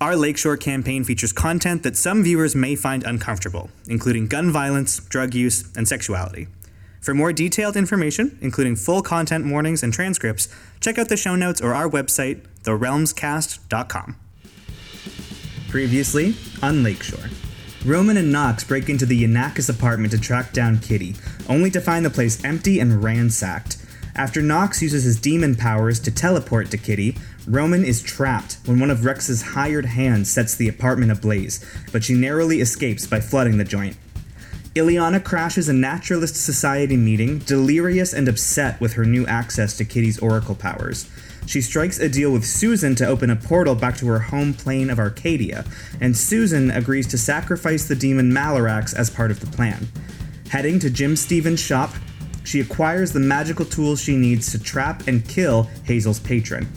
Our Lakeshore campaign features content that some viewers may find uncomfortable, including gun violence, drug use, and sexuality. For more detailed information, including full content warnings and transcripts, check out the show notes or our website, therealmscast.com. Previously on Lakeshore. Roman and Knox break into the Yanakis apartment to track down Kitty, only to find the place empty and ransacked. After Knox uses his demon powers to teleport to Kitty, Roman is trapped when one of Rex's hired hands sets the apartment ablaze, but she narrowly escapes by flooding the joint. Ileana crashes a Naturalist Society meeting, delirious and upset with her new access to Kitty's oracle powers. She strikes a deal with Susan to open a portal back to her home plane of Arcadia, and Susan agrees to sacrifice the demon Malarax as part of the plan. Heading to Jim Stevens' shop, she acquires the magical tools she needs to trap and kill Hazel's patron.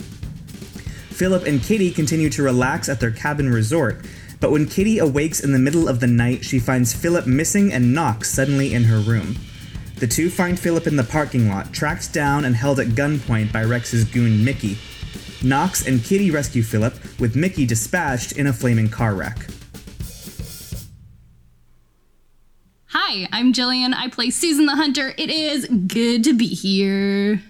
Philip and Kitty continue to relax at their cabin resort, but when Kitty awakes in the middle of the night, she finds Philip missing and Knox suddenly in her room. The two find Philip in the parking lot, tracked down and held at gunpoint by Rex's goon Mickey. Knox and Kitty rescue Philip, with Mickey dispatched in a flaming car wreck. Hi, I'm Jillian. I play Susan the Hunter. It is good to be here.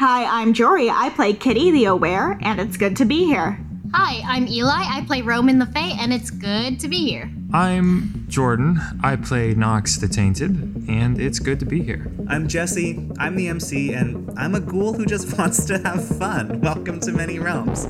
Hi, I'm Jory. I play Kitty the Aware, and it's good to be here. Hi, I'm Eli. I play Roman the Fae, and it's good to be here. I'm Jordan. I play Knox the Tainted, and it's good to be here. I'm Jesse. I'm the MC, and I'm a ghoul who just wants to have fun. Welcome to Many Realms.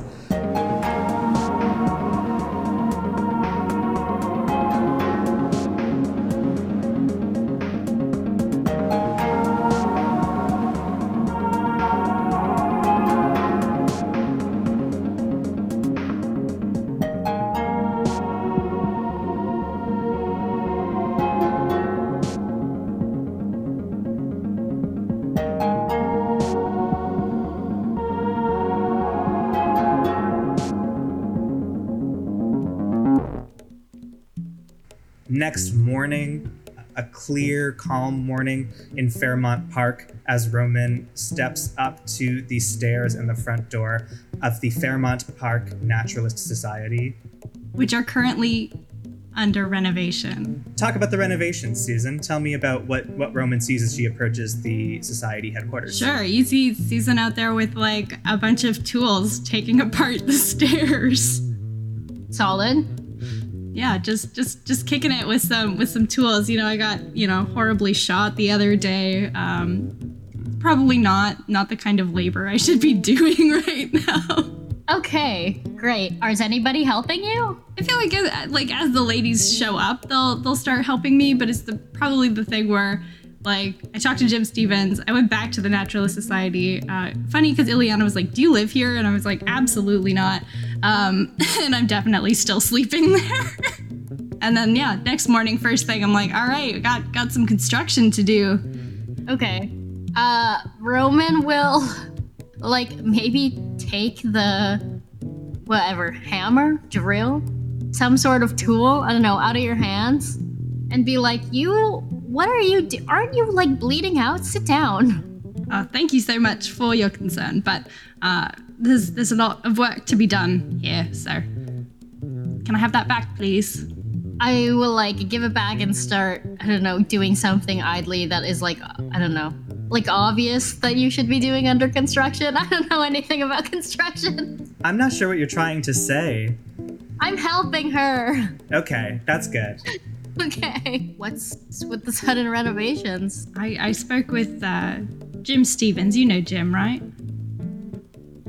Next morning, a clear, calm morning in Fairmont Park as Roman steps up to the stairs in the front door of the Fairmont Park Naturalist Society. Which are currently under renovation. Talk about the renovations, Susan. Tell me about what, what Roman sees as she approaches the society headquarters. Sure, you see Susan out there with like a bunch of tools taking apart the stairs. Solid. Yeah, just just just kicking it with some with some tools. You know, I got you know horribly shot the other day. Um, probably not not the kind of labor I should be doing right now. Okay, great. Is anybody helping you? I feel like as, like as the ladies show up, they'll they'll start helping me. But it's the probably the thing where like I talked to Jim Stevens. I went back to the Naturalist Society. Uh, funny because Ileana was like, "Do you live here?" And I was like, "Absolutely not." Um, and I'm definitely still sleeping there. and then yeah, next morning, first thing, I'm like, "All right, got got some construction to do." Okay. Uh, Roman will, like, maybe take the, whatever, hammer, drill, some sort of tool, I don't know, out of your hands, and be like, you, what are you, do- aren't you, like, bleeding out? Sit down. Uh, thank you so much for your concern, but uh, there's there's a lot of work to be done here. So, can I have that back, please? I will, like, give it back and start, I don't know, doing something idly that is, like, I don't know, like, obvious that you should be doing under construction. I don't know anything about construction. I'm not sure what you're trying to say. I'm helping her. Okay, that's good. Okay. What's with the sudden renovations? I, I spoke with uh, Jim Stevens. You know Jim, right?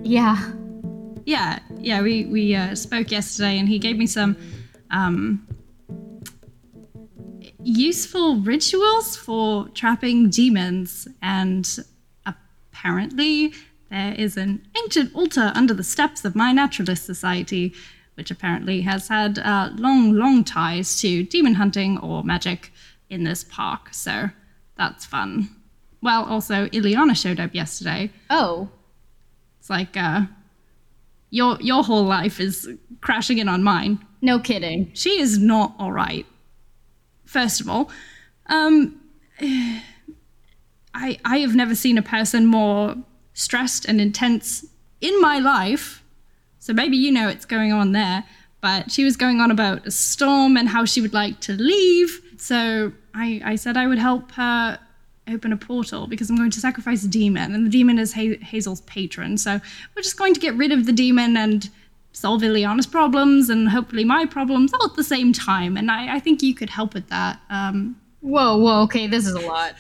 Yeah. Yeah, yeah. We we uh, spoke yesterday, and he gave me some um, useful rituals for trapping demons. And apparently, there is an ancient altar under the steps of my naturalist society, which apparently has had uh, long, long ties to demon hunting or magic in this park. So that's fun. Well, also, Ileana showed up yesterday. Oh. It's like uh, your your whole life is crashing in on mine. No kidding. She is not all right. First of all, um, I I have never seen a person more stressed and intense in my life. So maybe you know what's going on there. but she was going on about a storm and how she would like to leave. So I, I said I would help her open a portal because I'm going to sacrifice a demon, and the demon is ha- Hazel's patron. So we're just going to get rid of the demon and solve Ileana's problems and hopefully my problems all at the same time. And I, I think you could help with that. Um, Whoa, whoa, okay, this is a lot.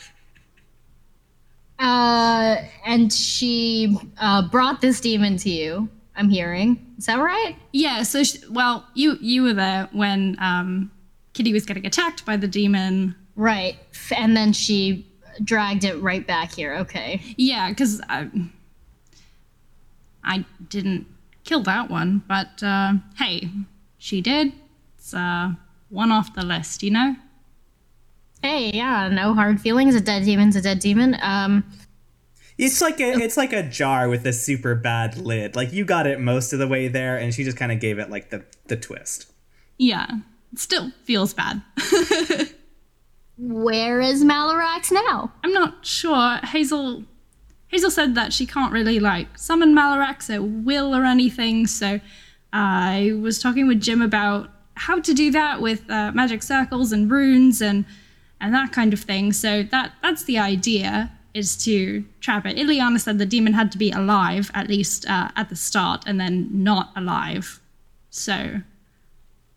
Uh, and she uh, brought this demon to you. I'm hearing. Is that right? yeah. So sh well, you you were there when um, Kitty was getting attacked by the demon. Right. And then she dragged it right back here. Okay. Yeah, because I, I didn't kill that one, but uh, hey, she did. It's uh, one off the list, you know. Hey, yeah, no hard feelings. A dead demon's a dead demon. Um, It's like a it's like a jar with a super bad lid. Like you got it most of the way there, and she just kind of gave it like the the twist. Yeah, still feels bad. where is Malarax now? I'm not sure. Hazel Hazel said that she can't really like summon Malarax or will or anything, so I was talking with Jim about how to do that with uh, magic circles and runes and and that kind of thing. So that that's the idea is to trap it. Ileana said the demon had to be alive at least uh, at the start and then not alive. So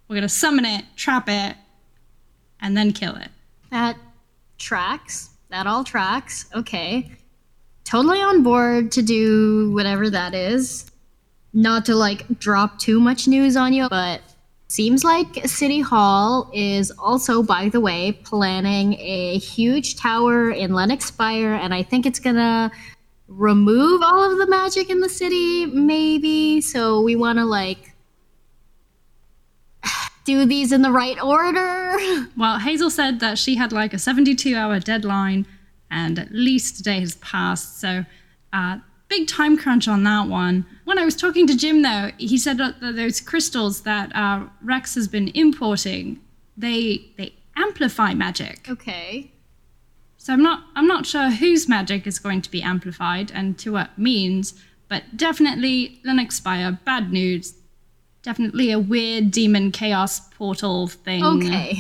we're gonna summon it, trap it, and then kill it. That tracks. That all tracks. Okay. Totally on board to do whatever that is. Not to like drop too much news on you, but seems like City Hall is also, by the way, planning a huge tower in Lennox Spire, and I think it's gonna remove all of the magic in the city, maybe. So we wanna like do these in the right order. Well, Hazel said that she had like a 72 hour deadline and at least a day has passed. So, uh, big time crunch on that one. When I was talking to Jim, though, he said that those crystals that uh, Rex has been importing, they they amplify magic. Okay. So I'm not I'm not sure whose magic is going to be amplified and to what means, but definitely Lennox Spire, bad news. Definitely a weird demon chaos portal thing. Okay.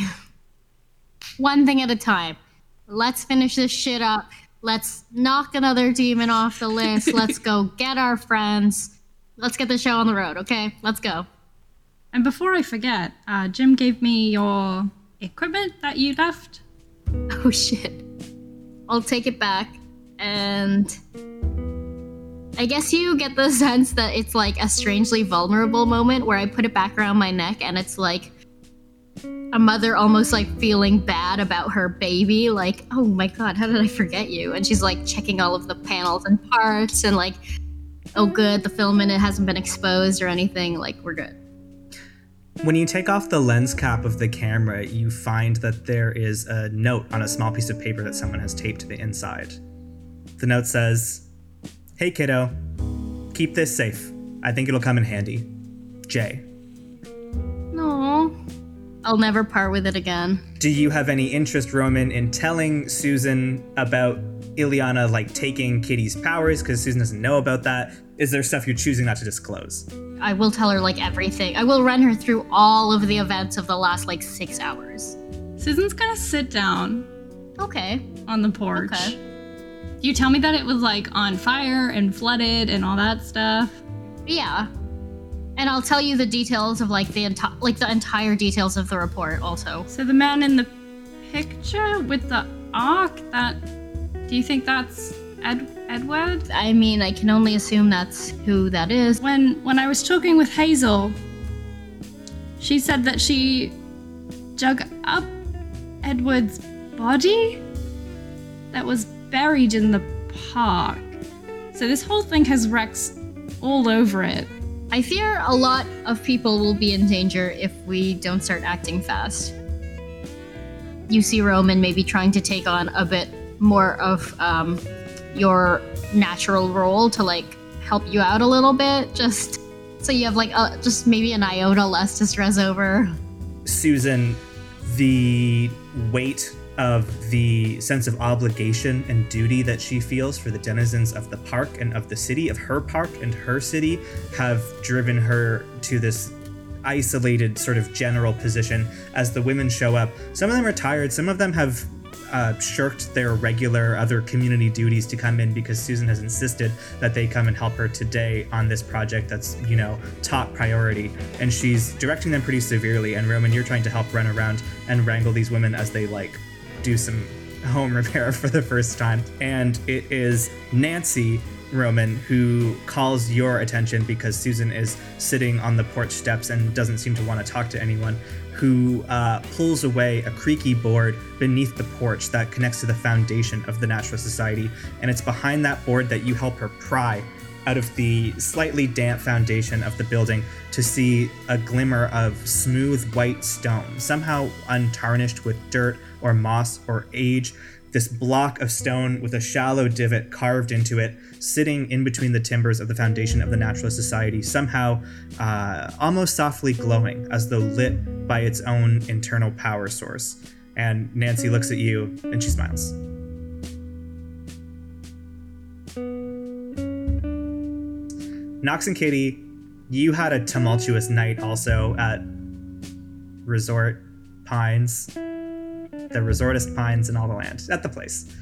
One thing at a time. Let's finish this shit up. Let's knock another demon off the list. Let's go get our friends. Let's get the show on the road, okay? Let's go. And before I forget, uh, Jim gave me your equipment that you left. Oh shit. I'll take it back. And I guess you get the sense that it's like a strangely vulnerable moment where I put it back around my neck and it's like a mother almost like feeling bad about her baby. Like, oh my god, how did I forget you? And she's like checking all of the panels and parts and like, oh good, the film in it hasn't been exposed or anything. Like, we're good. When you take off the lens cap of the camera, you find that there is a note on a small piece of paper that someone has taped to the inside. The note says, Hey kiddo, keep this safe. I think it'll come in handy. Jay. No. I'll never part with it again. Do you have any interest, Roman, in telling Susan about Ileana like taking Kitty's powers? Because Susan doesn't know about that. Is there stuff you're choosing not to disclose? I will tell her like everything. I will run her through all of the events of the last like six hours. Susan's gonna sit down Okay. on the porch. Okay. You tell me that it was like on fire and flooded and all that stuff. Yeah. And I'll tell you the details of like the entire like the entire details of the report also. So the man in the picture with the arc, that do you think that's Ed Edward? I mean, I can only assume that's who that is. When when I was talking with Hazel, she said that she dug up Edward's body that was buried in the park. So this whole thing has Rex all over it. I fear a lot of people will be in danger if we don't start acting fast. You see Roman maybe trying to take on a bit more of um, your natural role to like help you out a little bit, just so you have like a, just maybe an iota less to stress over. Susan, the weight of the sense of obligation and duty that she feels for the denizens of the park and of the city, of her park and her city, have driven her to this isolated sort of general position as the women show up. Some of them are tired, some of them have uh, shirked their regular other community duties to come in because Susan has insisted that they come and help her today on this project that's, you know, top priority. And she's directing them pretty severely. And Roman, you're trying to help run around and wrangle these women as they like do some home repair for the first time. And it is Nancy Roman who calls your attention because Susan is sitting on the porch steps and doesn't seem to want to talk to anyone. Who uh, pulls away a creaky board beneath the porch that connects to the foundation of the Natural Society, and it's behind that board that you help her pry out of the slightly damp foundation of the building to see a glimmer of smooth white stone, somehow untarnished with dirt or moss or age. This block of stone with a shallow divot carved into it, sitting in between the timbers of the foundation of the Naturalist Society, somehow uh, almost softly glowing as though lit by its own internal power source. And Nancy looks at you and she smiles. Knox and Kitty, you had a tumultuous night also at Resort Pines, the resortest pines in all the land, at the place.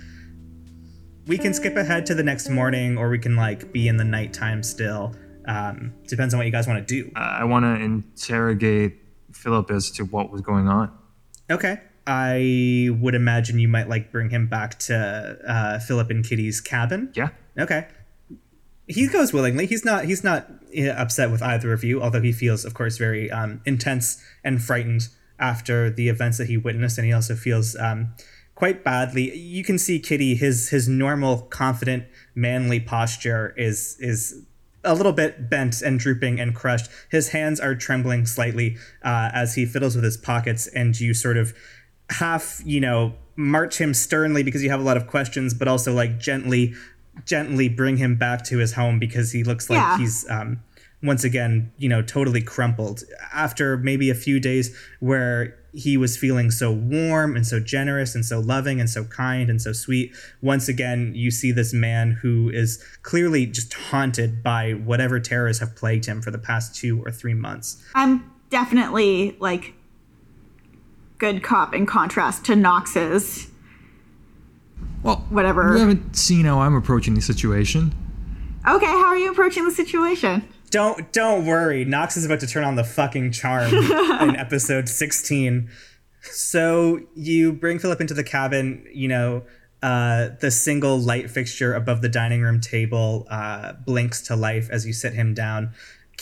We can skip ahead to the next morning, or we can like be in the nighttime still. Um, depends on what you guys want to do. I want to interrogate Philip as to what was going on. Okay. I would imagine you might like bring him back to uh, Philip and Kitty's cabin. Yeah. Okay. He goes willingly. He's not. He's not uh, upset with either of you, although he feels, of course, very um, intense and frightened after the events that he witnessed, and he also feels um, quite badly. You can see Kitty. His his normal, confident, manly posture is is a little bit bent and drooping and crushed. His hands are trembling slightly uh, as he fiddles with his pockets, and you sort of half, you know, march him sternly because you have a lot of questions, but also like gently, gently bring him back to his home because he looks like Yeah. he's um, once again, you know, totally crumpled after maybe a few days where he was feeling so warm and so generous and so loving and so kind and so sweet. Once again, you see this man who is clearly just haunted by whatever terrors have plagued him for the past two or three months. I'm definitely like good cop in contrast to Knox's Well, whatever. you haven't seen how I'm approaching the situation. Okay, how are you approaching the situation? Don't don't worry. Knox is about to turn on the fucking charm in episode 16. So you bring Philip into the cabin, you know, uh, the single light fixture above the dining room table uh, blinks to life as you sit him down.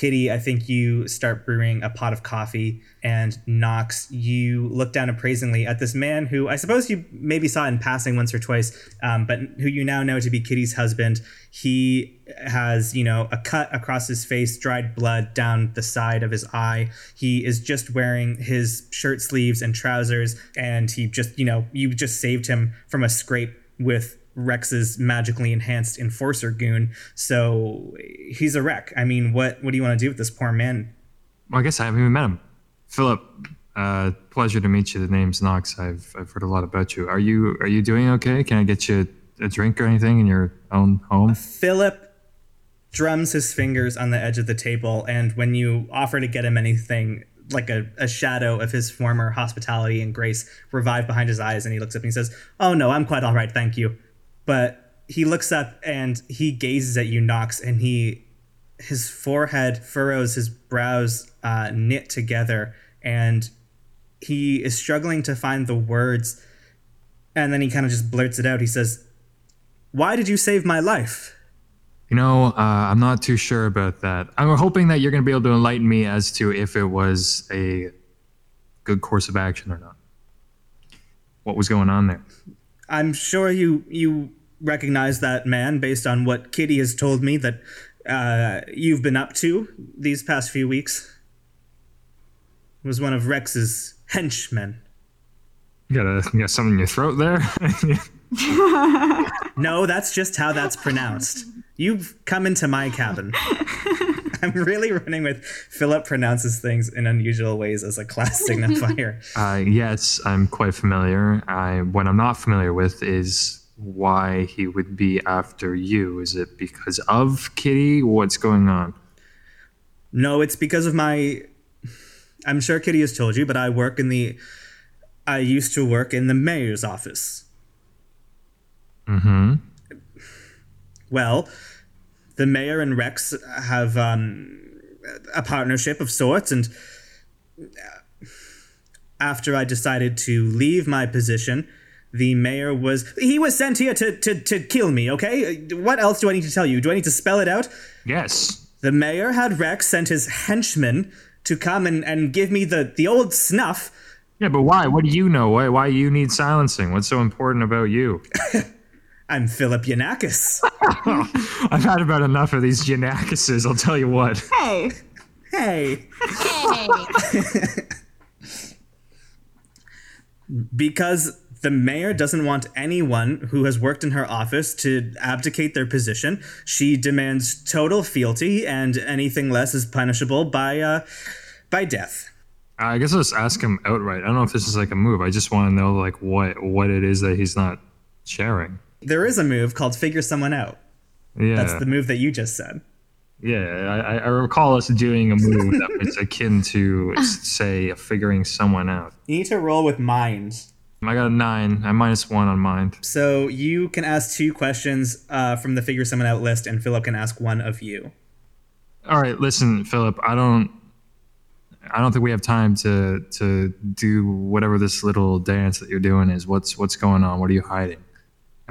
Kitty, I think you start brewing a pot of coffee, and Knox, you look down appraisingly at this man who I suppose you maybe saw in passing once or twice, um, but who you now know to be Kitty's husband. He has, you know, a cut across his face, dried blood down the side of his eye. He is just wearing his shirt sleeves and trousers, and he just, you know, you just saved him from a scrape with Rex's magically enhanced enforcer goon. So he's a wreck. I mean, what what do you want to do with this poor man? Well, I guess I haven't even met him. Philip, uh, pleasure to meet you. The name's Knox. I've I've heard a lot about you. Are you are you doing okay? Can I get you a drink or anything in your own home? Philip drums his fingers on the edge of the table, and when you offer to get him anything, like a, a shadow of his former hospitality and grace revive behind his eyes, and he looks up and he says, Oh no, I'm quite all right, thank you. But he looks up and he gazes at you, Knox, and he his forehead furrows, his brows uh, knit together, and he is struggling to find the words. And then he kind of just blurts it out. He says, Why did you save my life? You know, uh, I'm not too sure about that. I'm hoping that you're going to be able to enlighten me as to if it was a good course of action or not. What was going on there? I'm sure you you recognize that man based on what Kitty has told me that uh, you've been up to these past few weeks. Was one of Rex's henchmen. You got, a, you got something in your throat there? No, that's just how that's pronounced. You've come into my cabin. I'm really running with Philip pronounces things in unusual ways as a class signifier. uh, yes, I'm quite familiar. I, what I'm not familiar with is why he would be after you. Is it because of Kitty? What's going on? No, it's because of my I'm sure Kitty has told you, but I work in the. I used to work in the mayor's office. Mm-hmm. Well, the mayor and Rex have um, a partnership of sorts, and after I decided to leave my position, the mayor was. He was sent here to, to, to kill me, okay? What else do I need to tell you? Do I need to spell it out? Yes. The mayor had Rex sent his henchmen to come and, and give me the, the old snuff. Yeah, but why? What do you know? Why? Why you need silencing? What's so important about you? I'm Philip Yanakis. I've had about enough of these Yanakises. I'll tell you what. Hey, hey. Hey. because the mayor doesn't want anyone who has worked in her office to abdicate their position. She demands total fealty, and anything less is punishable by uh, by death. I guess I'll just ask him outright. I don't know if this is like a move. I just want to know like what what it is that he's not sharing. There is a move called figure someone out. Yeah, That's the move that you just said. yeah. I, I- recall us doing a move that was akin to say figuring someone out. You need to roll with mind. I got a nine. I minus one on mind. So you can ask two questions uh, from the figure someone out list, and Philip can ask one of you. All right, listen, Philip. I don't. I don't think we have time to to do whatever this little dance that you're doing is. What's what's going on? What are you hiding?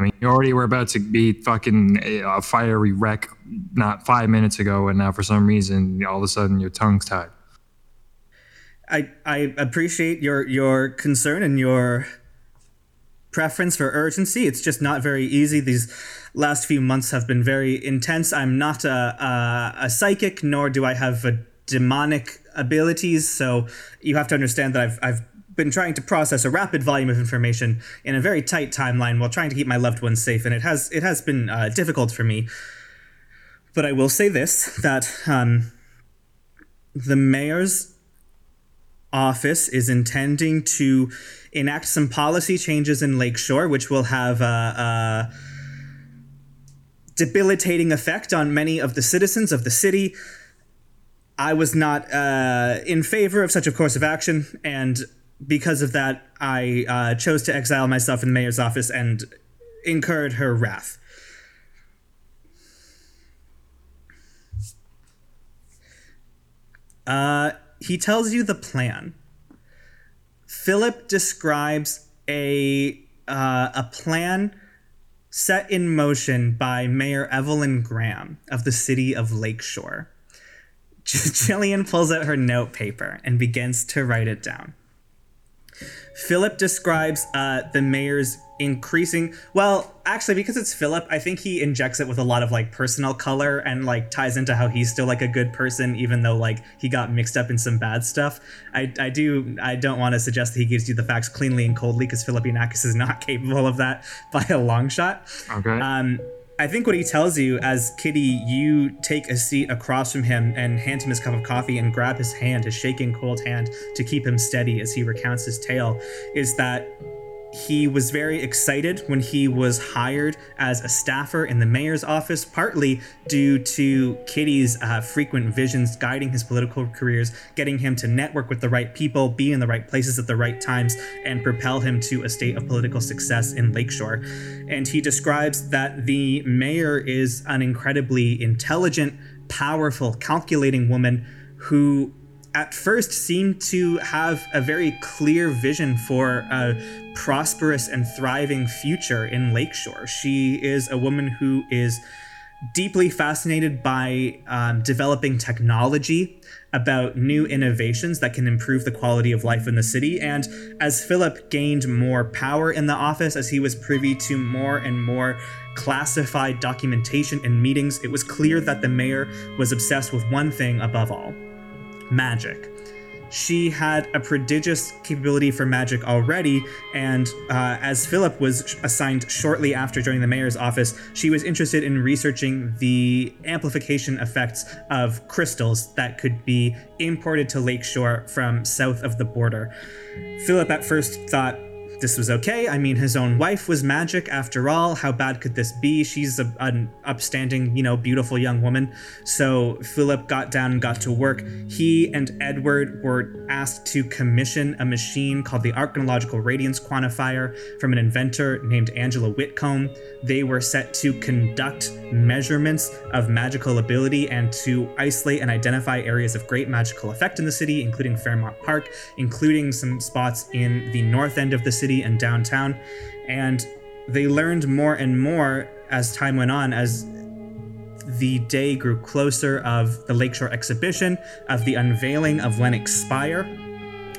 I mean, you already were about to be fucking a fiery wreck not five minutes ago, and now for some reason, all of a sudden, your tongue's tied. I I appreciate your your concern and your preference for urgency. It's just not very easy. These last few months have been very intense. I'm not a a, a psychic, nor do I have demonic abilities. So you have to understand that I've I've been trying to process a rapid volume of information in a very tight timeline while trying to keep my loved ones safe, and it has it has been uh, difficult for me. But I will say this: that um, the mayor's office is intending to enact some policy changes in Lakeshore, which will have a, a debilitating effect on many of the citizens of the city. I was not uh, in favor of such a course of action, and because of that, I uh, chose to exile myself in the mayor's office and incurred her wrath. Uh, he tells you the plan. Philip describes a uh, a plan set in motion by Mayor Evelyn Graham of the city of Lakeshore. Jillian pulls out her note paper and begins to write it down. Philip describes uh, the mayor's increasing. Well, actually, because it's Philip, I think he injects it with a lot of like personal color and like ties into how he's still like a good person, even though like he got mixed up in some bad stuff. I, I do I don't want to suggest that he gives you the facts cleanly and coldly because Philip Yanakis is not capable of that by a long shot. Okay. Um, I think what he tells you as Kitty, you take a seat across from him and hand him his cup of coffee and grab his hand, his shaking cold hand, to keep him steady as he recounts his tale, is that he was very excited when he was hired as a staffer in the mayor's office, partly due to Kitty's uh, frequent visions guiding his political careers, getting him to network with the right people, be in the right places at the right times, and propel him to a state of political success in Lakeshore. And he describes that the mayor is an incredibly intelligent, powerful, calculating woman who at first seemed to have a very clear vision for a prosperous and thriving future in Lakeshore. She is a woman who is deeply fascinated by um, developing technology, about new innovations that can improve the quality of life in the city. And as Philip gained more power in the office, as he was privy to more and more classified documentation and meetings, it was clear that the mayor was obsessed with one thing above all magic. She had a prodigious capability for magic already, and uh, as Philip was assigned shortly after joining the mayor's office, she was interested in researching the amplification effects of crystals that could be imported to Lakeshore from south of the border. Philip at first thought this was okay. I mean, his own wife was magic after all. How bad could this be? She's a, an upstanding, you know, beautiful young woman. So Philip got down and got to work. He and Edward were asked to commission a machine called the Archaeological Radiance Quantifier from an inventor named Angela Whitcomb. They were set to conduct measurements of magical ability and to isolate and identify areas of great magical effect in the city, including Fairmont Park, including some spots in the north end of the city and downtown. And they learned more and more as time went on, as the day grew closer of the Lakeshore exhibition, of the unveiling of Lennox Spire,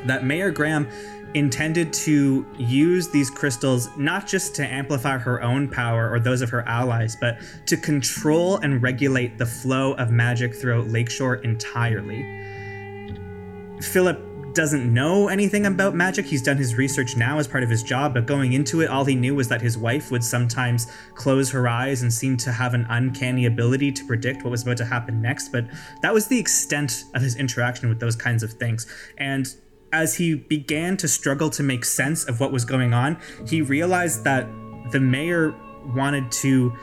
that Mayor Graham intended to use these crystals not just to amplify her own power or those of her allies, but to control and regulate the flow of magic throughout Lakeshore entirely. Philip doesn't know anything about magic. He's done his research now as part of his job, but going into it, all he knew was that his wife would sometimes close her eyes and seem to have an uncanny ability to predict what was about to happen next. But that was the extent of his interaction with those kinds of things. And as he began to struggle to make sense of what was going on, he realized that the mayor wanted to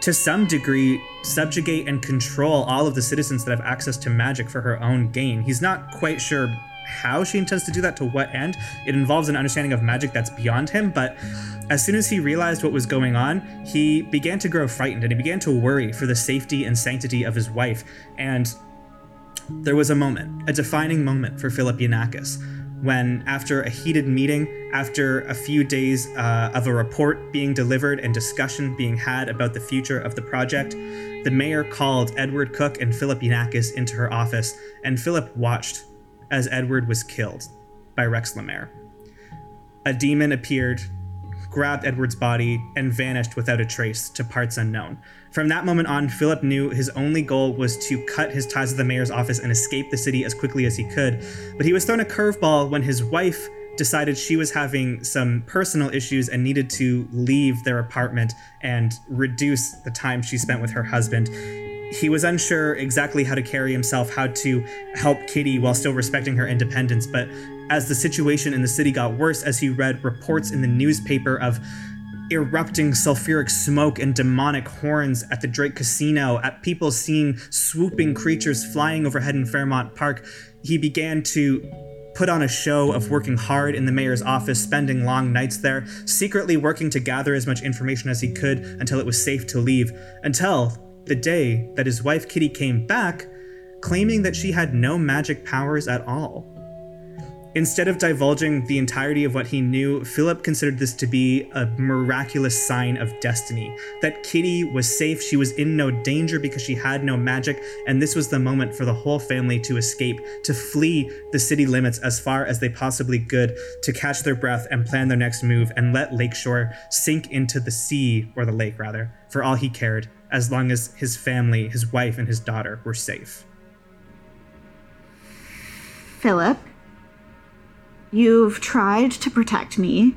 to some degree subjugate and control all of the citizens that have access to magic for her own gain. He's not quite sure how she intends to do that, to what end. It involves an understanding of magic that's beyond him, but as soon as he realized what was going on, he began to grow frightened and he began to worry for the safety and sanctity of his wife. And there was a moment, a defining moment for Philip Yanakis, when, after a heated meeting, after a few days uh, of a report being delivered and discussion being had about the future of the project, the mayor called Edward Cook and Philip Yanakis into her office, and Philip watched as Edward was killed by Rex Lemaire. A demon appeared, grabbed Edward's body, and vanished without a trace to parts unknown. From that moment on, Philip knew his only goal was to cut his ties with the mayor's office and escape the city as quickly as he could. But he was thrown a curveball when his wife decided she was having some personal issues and needed to leave their apartment and reduce the time she spent with her husband. He was unsure exactly how to carry himself, how to help Kitty while still respecting her independence, but as the situation in the city got worse, as he read reports in the newspaper of erupting sulfuric smoke and demonic horns at the Drake Casino, at people seeing swooping creatures flying overhead in Fairmont Park, he began to put on a show of working hard in the mayor's office, spending long nights there, secretly working to gather as much information as he could until it was safe to leave. Until the day that his wife Kitty came back, claiming that she had no magic powers at all. Instead of divulging the entirety of what he knew, Philip considered this to be a miraculous sign of destiny. That Kitty was safe, she was in no danger because she had no magic, and this was the moment for the whole family to escape, to flee the city limits as far as they possibly could, to catch their breath and plan their next move and let Lakeshore sink into the sea, or the lake rather, for all he cared, as long as his family, his wife, and his daughter were safe. Philip, you've tried to protect me.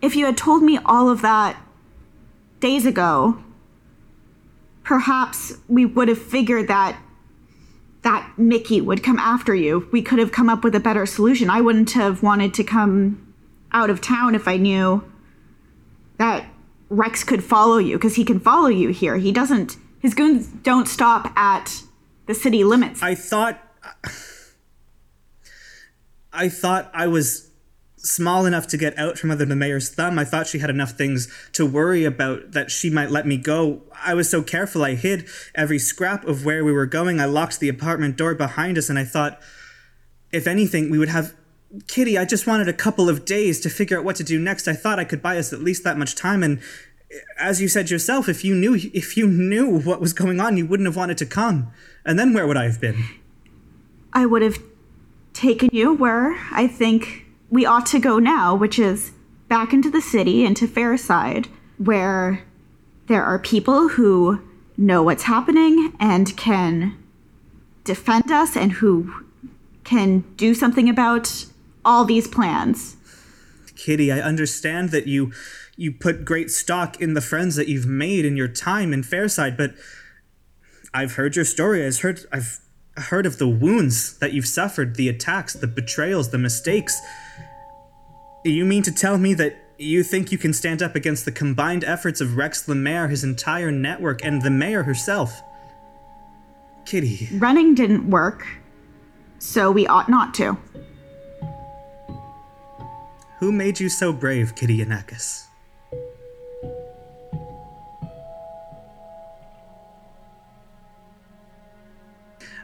If you had told me all of that days ago, perhaps we would have figured that that Mickey would come after you. We could have come up with a better solution. I wouldn't have wanted to come out of town if I knew that Rex could follow you because he can follow you here. He doesn't. His goons don't stop at the city limits. I thought. I thought I was small enough to get out from under the mayor's thumb. I thought she had enough things to worry about that she might let me go. I was so careful. I hid every scrap of where we were going. I locked the apartment door behind us, and I thought, if anything, we would have. Kitty, I just wanted a couple of days to figure out what to do next. I thought I could buy us at least that much time, and eh, as you said yourself, if you knew if you knew what was going on, you wouldn't have wanted to come. And then where would I have been? I would have taken you where I think we ought to go now, which is back into the city, into Fairside, where there are people who know what's happening and can defend us and who can do something about all these plans. Kitty, I understand that you you put great stock in the friends that you've made in your time in Fairside, but I've heard your story. I've heard I've heard of the wounds that you've suffered, the attacks, the betrayals, the mistakes. You mean to tell me that you think you can stand up against the combined efforts of Rex Lemaire, his entire network, and the mayor herself? Kitty, Running didn't work, so we ought not to. Who made you so brave, Kitty Yanakis?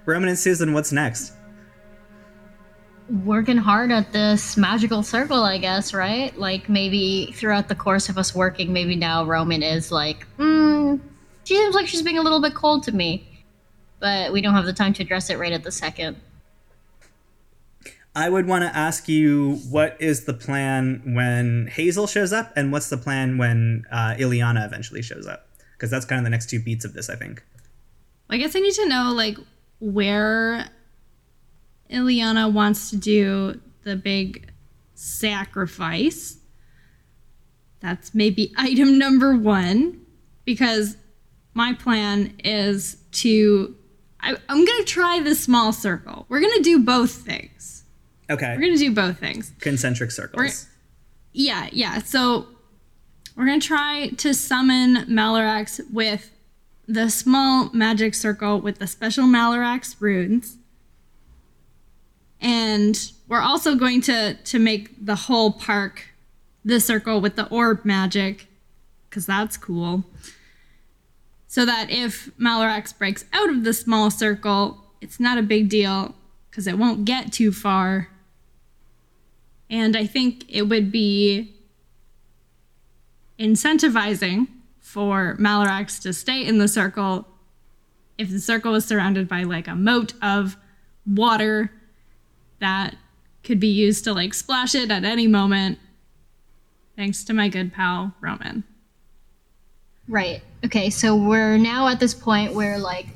Roman and Susan, what's next? Working hard at this magical circle, I guess, right? Like maybe throughout the course of us working, maybe now Roman is like, hmm, she seems like she's being a little bit cold to me. But we don't have the time to address it right at the second. I would want to ask you what is the plan when Hazel shows up, and what's the plan when uh, Ileana eventually shows up? Because that's kind of the next two beats of this, I think. I guess I need to know like where Ileana wants to do the big sacrifice. That's maybe item number one, because my plan is to. I, I'm gonna try the small circle. We're gonna do both things. Okay. We're gonna do both things. Concentric circles. Yeah, yeah. So we're gonna try to summon Malarax with the small magic circle with the special Malarax runes. And we're also going to to make the whole park the circle with the orb magic, because that's cool. So that if Malarax breaks out of the small circle, it's not a big deal because it won't get too far. And I think it would be incentivizing for Malarax to stay in the circle if the circle was surrounded by like a moat of water that could be used to like splash it at any moment. Thanks to my good pal, Roman. Right. Okay, so we're now at this point where like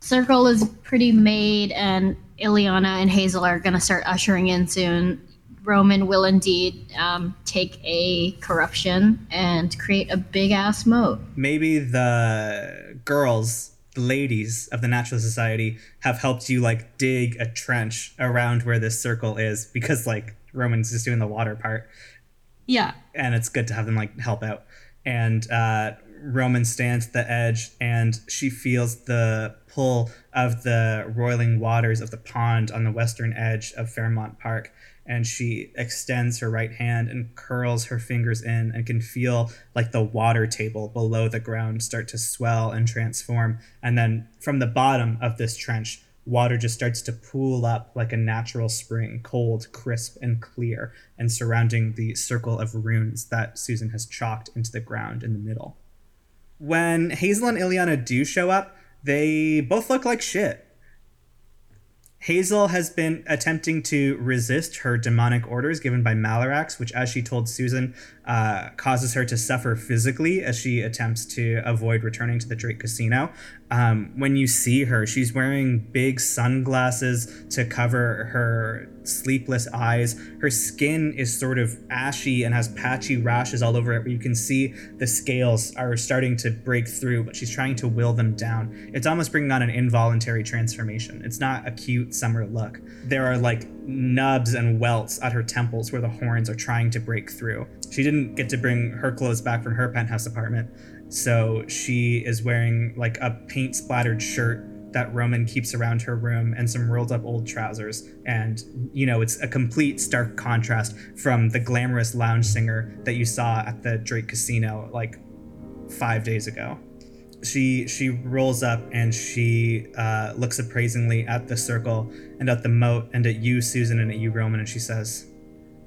circle is pretty made and Ileana and Hazel are gonna start ushering in soon. Roman will indeed um, take a corruption and create a big ass moat. Maybe the girls, the ladies of the Natural Society, have helped you like dig a trench around where this circle is because like Roman's just doing the water part. Yeah. and it's good to have them like help out. And uh, Roman stands at the edge, and she feels the pull of the roiling waters of the pond on the western edge of Fairmont Park. And she extends her right hand and curls her fingers in, and can feel like the water table below the ground start to swell and transform. And then from the bottom of this trench, water just starts to pool up like a natural spring, cold, crisp, and clear, and surrounding the circle of runes that Susan has chalked into the ground in the middle. When Hazel and Ileana do show up, they both look like shit. Hazel has been attempting to resist her demonic orders given by Malarax, which, as she told Susan, uh, causes her to suffer physically as she attempts to avoid returning to the Drake Casino. Um, when you see her, she's wearing big sunglasses to cover her sleepless eyes. Her skin is sort of ashy and has patchy rashes all over it, where you can see the scales are starting to break through, but she's trying to will them down. It's almost bringing on an involuntary transformation. It's not a cute summer look. There are like nubs and welts at her temples where the horns are trying to break through. She didn't get to bring her clothes back from her penthouse apartment, so she is wearing like a paint splattered shirt that Roman keeps around her room and some rolled up old trousers. And, you know, it's a complete stark contrast from the glamorous lounge singer that you saw at the Drake Casino like five days ago. She she rolls up and she uh, looks appraisingly at the circle and at the moat and at you, Susan, and at you, Roman, and she says,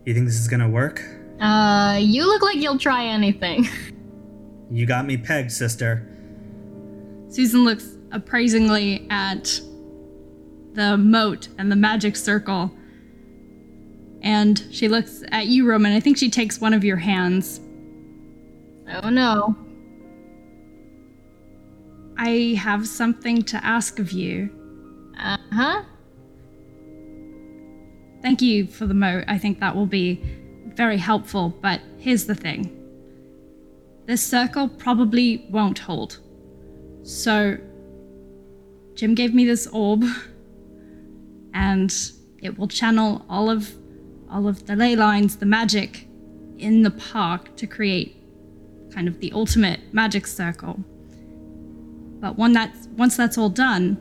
"You think this is gonna work? Uh, you look like you'll try anything. You got me pegged, sister." Susan looks appraisingly at the moat and the magic circle. And she looks at you, Roman. I think she takes one of your hands. oh no. I have something to ask of you. Uh huh. Thank you for the moat. I think that will be very helpful. But here's the thing this circle probably won't hold. So, Jim gave me this orb, and it will channel all of all of the ley lines, the magic in the park to create kind of the ultimate magic circle. But that's, once that's all done,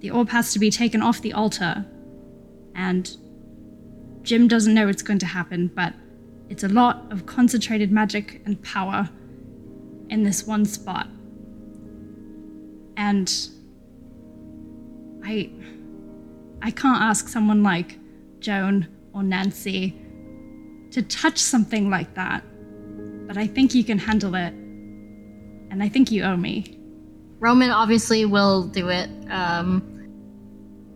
the orb has to be taken off the altar. And Jim doesn't know it's going to happen, but it's a lot of concentrated magic and power in this one spot. And I I can't ask someone like Joan or Nancy to touch something like that. But I think you can handle it. And I think you owe me. Roman obviously will do it. Um,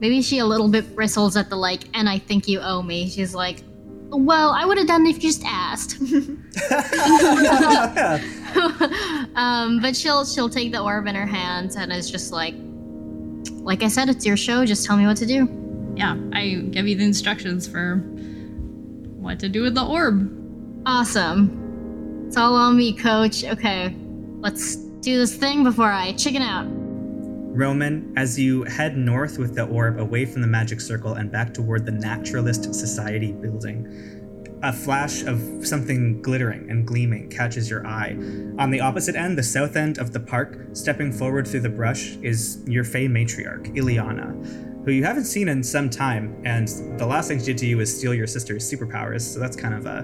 maybe she a little bit bristles at the like, and I think you owe me. She's like, well, I would have done if you just asked. um, but she'll she'll take the orb in her hands and is just like, like I said, it's your show. Just tell me what to do. Yeah, I give you the instructions for what to do with the orb. Awesome. It's all on me, coach. Okay, let's do this thing before I chicken out. Roman, as you head north with the orb away from the magic circle and back toward the Naturalist Society building, a flash of something glittering and gleaming catches your eye. On the opposite end, the south end of the park, stepping forward through the brush, is your Fey matriarch, Ileana, who you haven't seen in some time, and the last thing she did to you was steal your sister's superpowers, so that's kind of a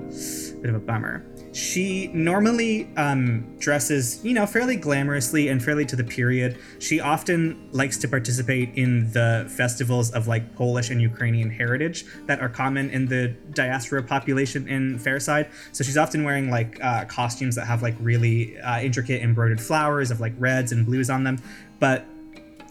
bit of a bummer. She normally um, dresses, you know, fairly glamorously and fairly to the period. She often likes to participate in the festivals of like Polish and Ukrainian heritage that are common in the diaspora population in Fairside. So she's often wearing like uh, costumes that have like really uh, intricate embroidered flowers of like reds and blues on them. But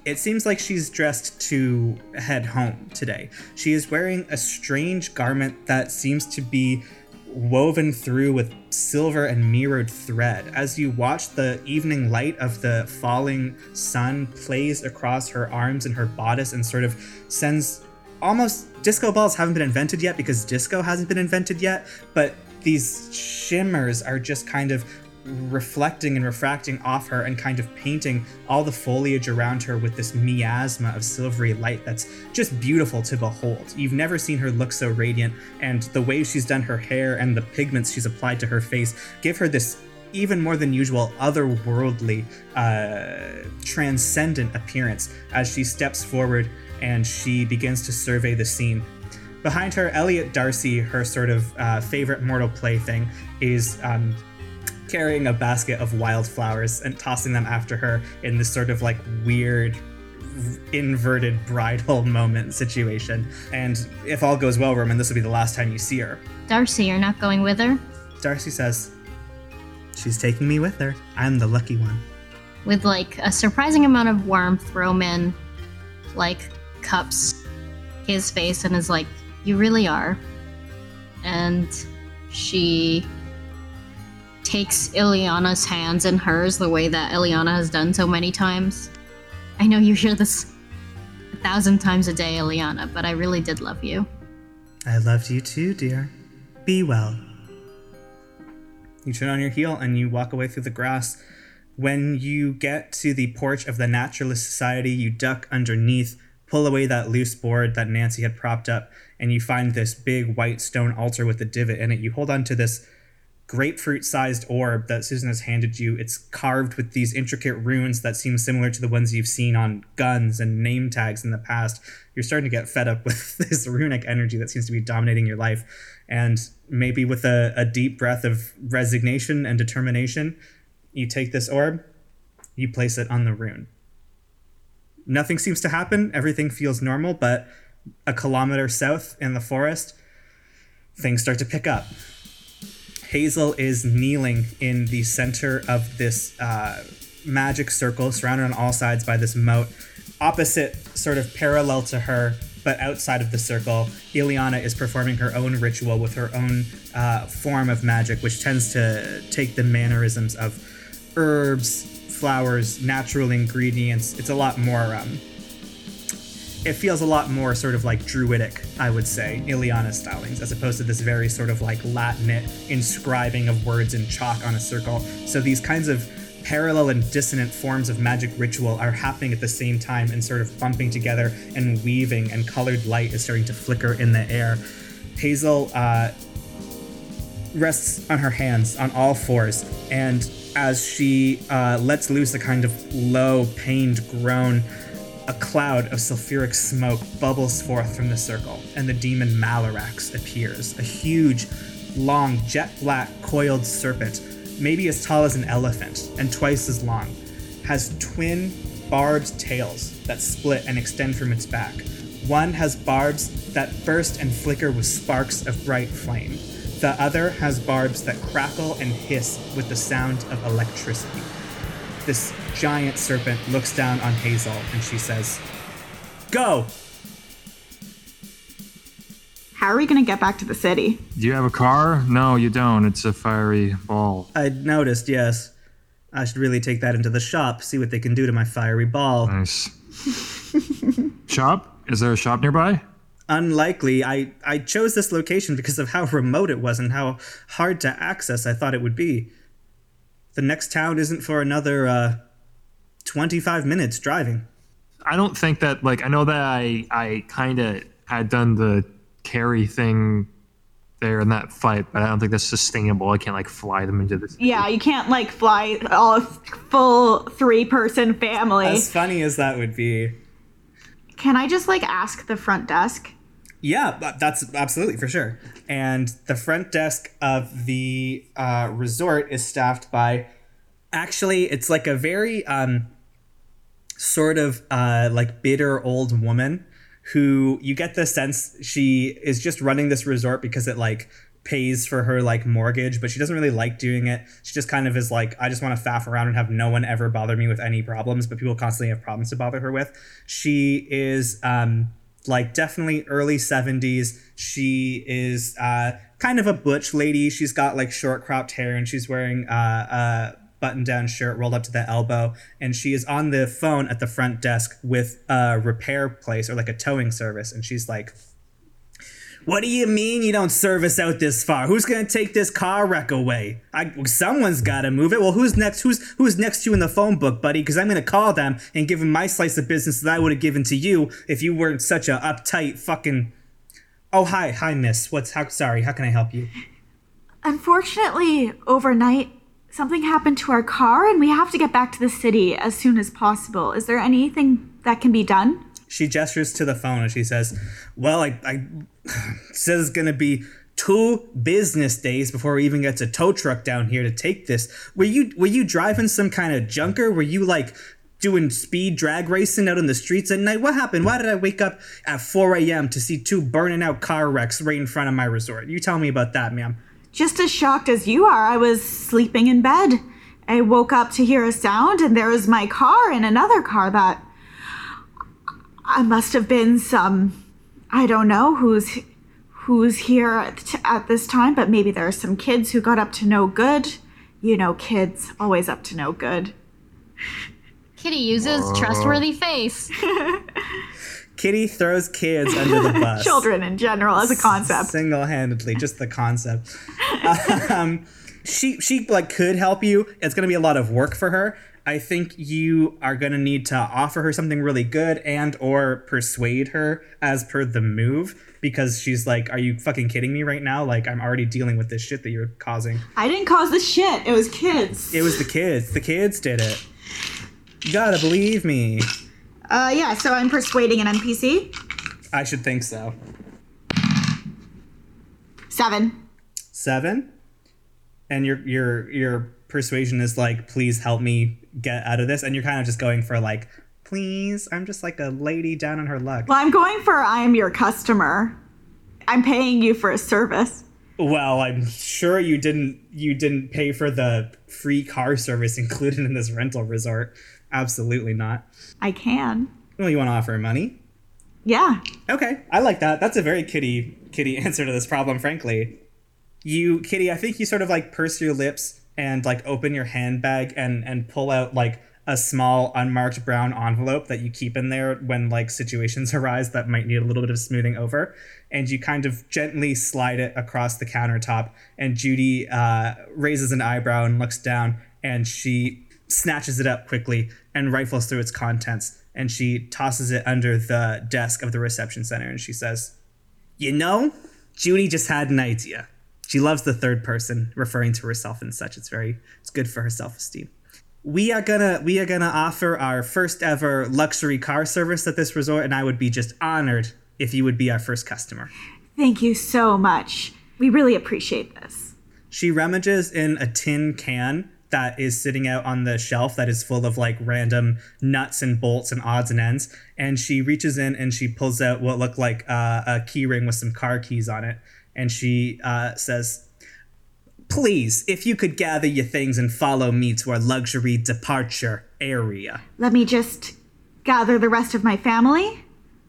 it seems like she's dressed to head home today. She is wearing a strange garment that seems to be woven through with silver and mirrored thread. As you watch the evening light of the falling sun plays across her arms and her bodice and sort of sends almost disco balls haven't been invented yet because disco hasn't been invented yet, but these shimmers are just kind of reflecting and refracting off her and kind of painting all the foliage around her with this miasma of silvery light that's just beautiful to behold. You've never seen her look so radiant, and the way she's done her hair and the pigments she's applied to her face give her this even more than usual otherworldly, uh, transcendent appearance as she steps forward and she begins to survey the scene. Behind her, Elliot Darcy, her sort of uh, favorite mortal plaything, is um, carrying a basket of wildflowers and tossing them after her in this sort of like weird inverted bridal moment situation. And if all goes well, Roman, this will be the last time you see her. Darcy, you're not going with her? Darcy says, She's taking me with her. I'm the lucky one. With like a surprising amount of warmth, Roman like cups his face and is like, You really are. And she takes Ileana's hands in hers the way that Ileana has done so many times. I know you hear this a thousand times a day, Ileana, but I really did love you. I loved you too, dear. Be well. You turn on your heel and you walk away through the grass. When you get to the porch of the Naturalist Society, you duck underneath, pull away that loose board that Nancy had propped up, and you find this big white stone altar with a divot in it. You hold on to this grapefruit sized orb that Susan has handed you. It's carved with these intricate runes that seem similar to the ones you've seen on guns and name tags in the past. You're starting to get fed up with this runic energy that seems to be dominating your life. And maybe with a, a deep breath of resignation and determination, you take this orb, you place it on the rune. Nothing seems to happen, everything feels normal, but a kilometer south in the forest, things start to pick up Hazel is kneeling in the center of this uh, magic circle, surrounded on all sides by this moat. Opposite, sort of parallel to her, but outside of the circle, Ileana is performing her own ritual with her own uh, form of magic, which tends to take the mannerisms of herbs, flowers, natural ingredients. It's a lot more um, it feels a lot more sort of like druidic, I would say, Ileana stylings, as opposed to this very sort of like Latinate inscribing of words in chalk on a circle. So these kinds of parallel and dissonant forms of magic ritual are happening at the same time and sort of bumping together and weaving, and colored light is starting to flicker in the air. Hazel uh, rests on her hands on all fours, and as she uh, lets loose a kind of low, pained groan, a cloud of sulfuric smoke bubbles forth from the circle, and the demon Malarax appears. A huge, long, jet black, coiled serpent, maybe as tall as an elephant and twice as long, has twin barbed tails that split and extend from its back. One has barbs that burst and flicker with sparks of bright flame. The other has barbs that crackle and hiss with the sound of electricity. This giant serpent looks down on Hazel and she says, Go! How are we going to get back to the city? Do you have a car? No, you don't. It's a fiery ball. I noticed, yes. I should really take that into the shop, see what they can do to my fiery ball. Nice. shop? Is there a shop nearby? Unlikely. I, I chose this location because of how remote it was and how hard to access I thought it would be. The next town isn't for another uh, 25 minutes driving. I don't think that like I know that I I kind of had done the carry thing there in that fight, but I don't think that's sustainable. I can't like fly them into this. Yeah, you can't like fly all a full three person family. As funny as that would be. Can I just like ask the front desk? Yeah, that's absolutely for sure. And the front desk of the uh, resort is staffed by. Actually, it's like a very um, sort of uh, like bitter old woman who you get the sense she is just running this resort because it like pays for her like mortgage, but she doesn't really like doing it. She just kind of is like, I just want to faff around and have no one ever bother me with any problems, but people constantly have problems to bother her with. She is um like definitely early 70s. She is uh kind of a butch lady. She's got like short cropped hair and she's wearing uh, a button down shirt rolled up to the elbow. And she is on the phone at the front desk with a repair place or like a towing service. And she's like, what do you mean you don't service out this far? Who's gonna take this car wreck away? I, someone's gotta move it. Well, who's next? Who's who's next to you in the phone book, buddy? Because I'm gonna call them and give them my slice of business that I would have given to you if you weren't such a uptight fucking. Oh hi, hi, miss. What's how? Sorry, how can I help you? Unfortunately, overnight, something happened to our car and we have to get back to the city as soon as possible. Is there anything that can be done? She gestures to the phone and she says, "Well, I, I says it's gonna be." Two business days before we even get to tow truck down here to take this. Were you were you driving some kind of junker? Were you like doing speed drag racing out in the streets at night? What happened? Why did I wake up at 4 a.m. to see two burning out car wrecks right in front of my resort? You tell me about that, ma'am. Just as shocked as you are, I was sleeping in bed. I woke up to hear a sound, and there was my car and another car that I must have been some I don't know who's who's here at, at this time, but maybe there are some kids who got up to no good. You know, kids always up to no good. Kitty uses trustworthy face. Kitty throws kids under the bus. Children in general as a concept. single-handedly just the concept um, she she like could help you it's going to be a lot of work for her i think you are going to need to offer her something really good and or persuade her as per the move because she's like are you fucking kidding me right now like i'm already dealing with this shit that you're causing I didn't cause the shit. It was kids. it was the kids the kids did it you gotta believe me Uh, yeah. So I'm persuading an NPC. i should think so Seven. seven and your your your persuasion is like please help me get out of this and you're kind of just going for like please i'm just like a lady down on her luck Well, I'm going for I am your customer. I'm paying you for a service. well i'm sure you didn't you didn't pay for the free car service included in this rental resort absolutely not I can. well you want to offer money Yeah. Okay, I like that. That's a very kitty kitty answer to this problem, frankly. You kitty, I think you sort of like purse your lips and like open your handbag and and pull out like a small unmarked brown envelope that you keep in there when like situations arise that might need a little bit of smoothing over. And you kind of gently slide it across the countertop. And judy uh, raises an eyebrow and looks down and she snatches it up quickly and rifles through its contents. And she tosses it under the desk of the reception center and she says you know Judy just had an idea. She loves the third person, referring to herself and such. It's very, it's good for her self esteem. We are gonna, we are gonna offer our first ever luxury car service at this resort, and I would be just honored if you would be our first customer. Thank you so much. We really appreciate this. She rummages in a tin can that is sitting out on the shelf that is full of like random nuts and bolts and odds and ends. And she reaches in and she pulls out what looked like uh, a key ring with some car keys on it. And she uh, says, Please, if you could gather your things and follow me to our luxury departure area. Let me just gather the rest of my family,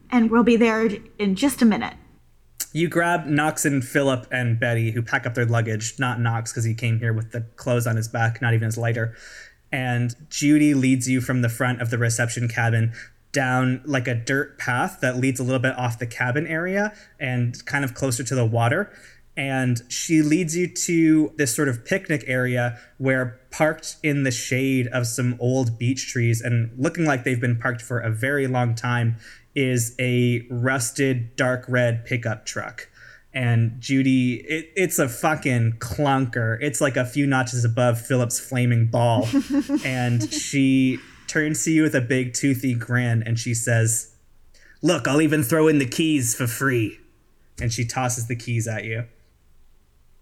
and we'll be there in just a minute. You grab Knox and Philip and Betty, who pack up their luggage. Not Knox, because he came here with the clothes on his back, not even his lighter. And Judy leads you from the front of the reception cabin down like a dirt path that leads a little bit off the cabin area and kind of closer to the water. And she leads you to this sort of picnic area where, parked in the shade of some old beech trees and looking like they've been parked for a very long time, is a rusted dark red pickup truck. And Judy, it, it's a fucking clunker. It's like a few notches above Philip's flaming ball. and she turns to you with a big toothy grin and she says, Look, I'll even throw in the keys for free. And she tosses the keys at you.